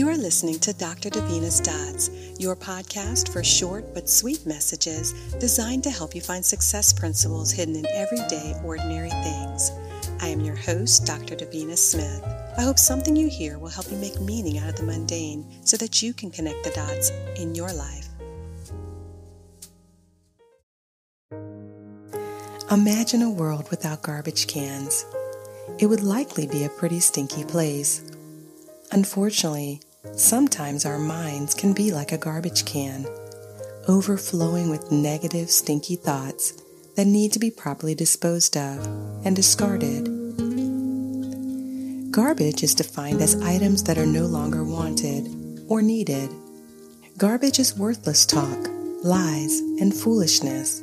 You are listening to Dr. Davina's Dots, your podcast for short but sweet messages designed to help you find success principles hidden in everyday, ordinary things. I am your host, Dr. Davina Smith. I hope something you hear will help you make meaning out of the mundane so that you can connect the dots in your life. Imagine a world without garbage cans. It would likely be a pretty stinky place. Unfortunately, sometimes our minds can be like a garbage can, overflowing with negative, stinky thoughts that need to be properly disposed of and discarded. Garbage is defined as items that are no longer wanted or needed. Garbage is worthless talk, lies, and foolishness.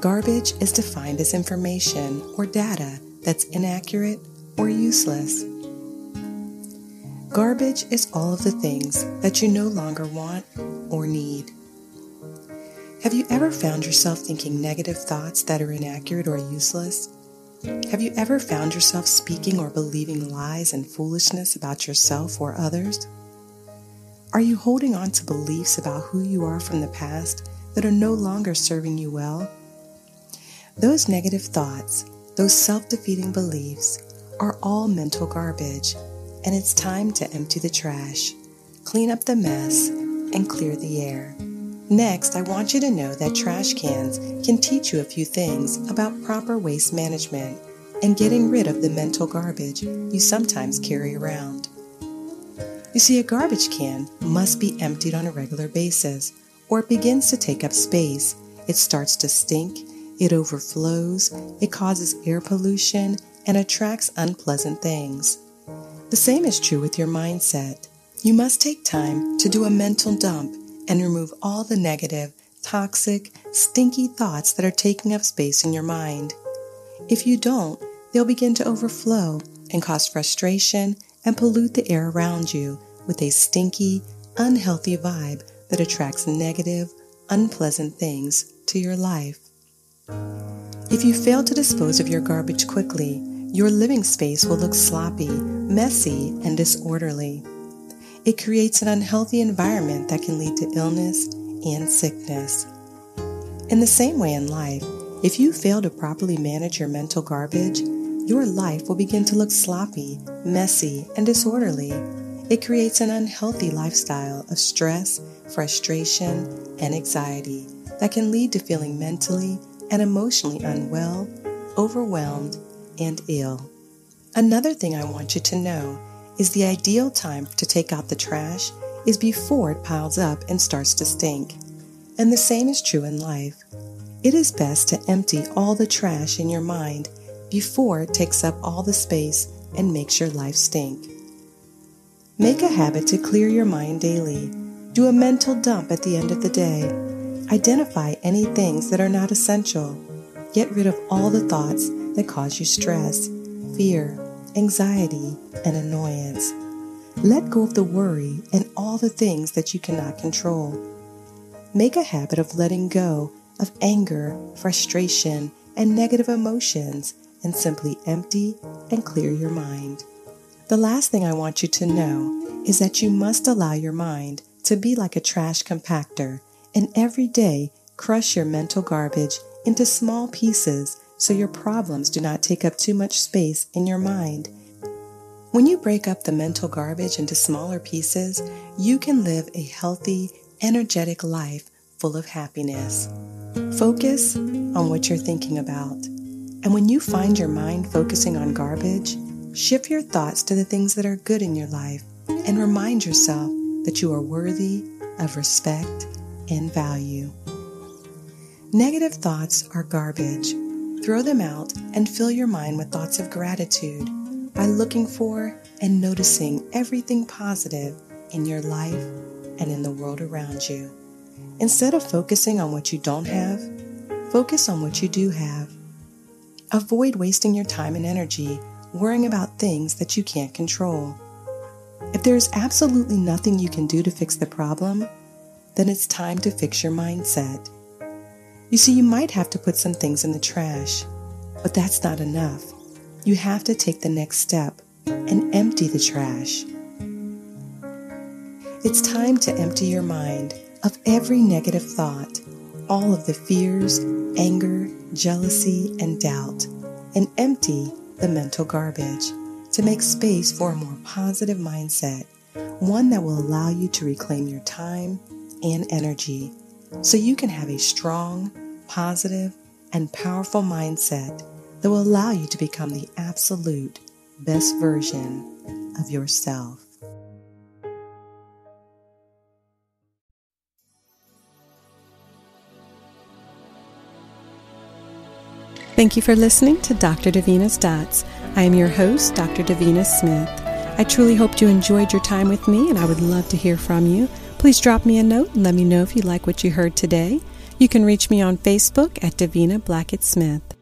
Garbage is defined as information or data that's inaccurate or useless. Garbage is all of the things that you no longer want or need. Have you ever found yourself thinking negative thoughts that are inaccurate or useless? Have you ever found yourself speaking or believing lies and foolishness about yourself or others? Are you holding on to beliefs about who you are from the past that are no longer serving you well? Those negative thoughts, those self defeating beliefs, are all mental garbage and it's time to empty the trash, clean up the mess, and clear the air. Next, I want you to know that trash cans can teach you a few things about proper waste management and getting rid of the mental garbage you sometimes carry around. You see, a garbage can must be emptied on a regular basis, or it begins to take up space. It starts to stink, it overflows, it causes air pollution, and attracts unpleasant things. The same is true with your mindset. You must take time to do a mental dump and remove all the negative, toxic, stinky thoughts that are taking up space in your mind. If you don't, they'll begin to overflow and cause frustration and pollute the air around you with a stinky, unhealthy vibe that attracts negative, unpleasant things to your life. If you fail to dispose of your garbage quickly, your living space will look sloppy, messy, and disorderly. It creates an unhealthy environment that can lead to illness and sickness. In the same way in life, if you fail to properly manage your mental garbage, your life will begin to look sloppy, messy, and disorderly. It creates an unhealthy lifestyle of stress, frustration, and anxiety that can lead to feeling mentally and emotionally unwell, overwhelmed, and ill. Another thing I want you to know is the ideal time to take out the trash is before it piles up and starts to stink. And the same is true in life. It is best to empty all the trash in your mind before it takes up all the space and makes your life stink. Make a habit to clear your mind daily. Do a mental dump at the end of the day. Identify any things that are not essential. Get rid of all the thoughts that cause you stress, fear, anxiety, and annoyance. Let go of the worry and all the things that you cannot control. Make a habit of letting go of anger, frustration, and negative emotions and simply empty and clear your mind. The last thing I want you to know is that you must allow your mind to be like a trash compactor and every day crush your mental garbage into small pieces so your problems do not take up too much space in your mind. When you break up the mental garbage into smaller pieces, you can live a healthy, energetic life full of happiness. Focus on what you're thinking about. And when you find your mind focusing on garbage, shift your thoughts to the things that are good in your life and remind yourself that you are worthy of respect and value. Negative thoughts are garbage Throw them out and fill your mind with thoughts of gratitude by looking for and noticing everything positive in your life and in the world around you. Instead of focusing on what you don't have, focus on what you do have. Avoid wasting your time and energy worrying about things that you can't control. If there is absolutely nothing you can do to fix the problem, then it's time to fix your mindset. You see, you might have to put some things in the trash, but that's not enough. You have to take the next step and empty the trash. It's time to empty your mind of every negative thought, all of the fears, anger, jealousy, and doubt, and empty the mental garbage to make space for a more positive mindset, one that will allow you to reclaim your time and energy so you can have a strong, positive, and powerful mindset that will allow you to become the absolute best version of yourself. Thank you for listening to Dr. Davina's Dots. I am your host, Dr. Davina Smith. I truly hope you enjoyed your time with me, and I would love to hear from you. Please drop me a note and let me know if you like what you heard today. You can reach me on Facebook at Davina Blackett Smith.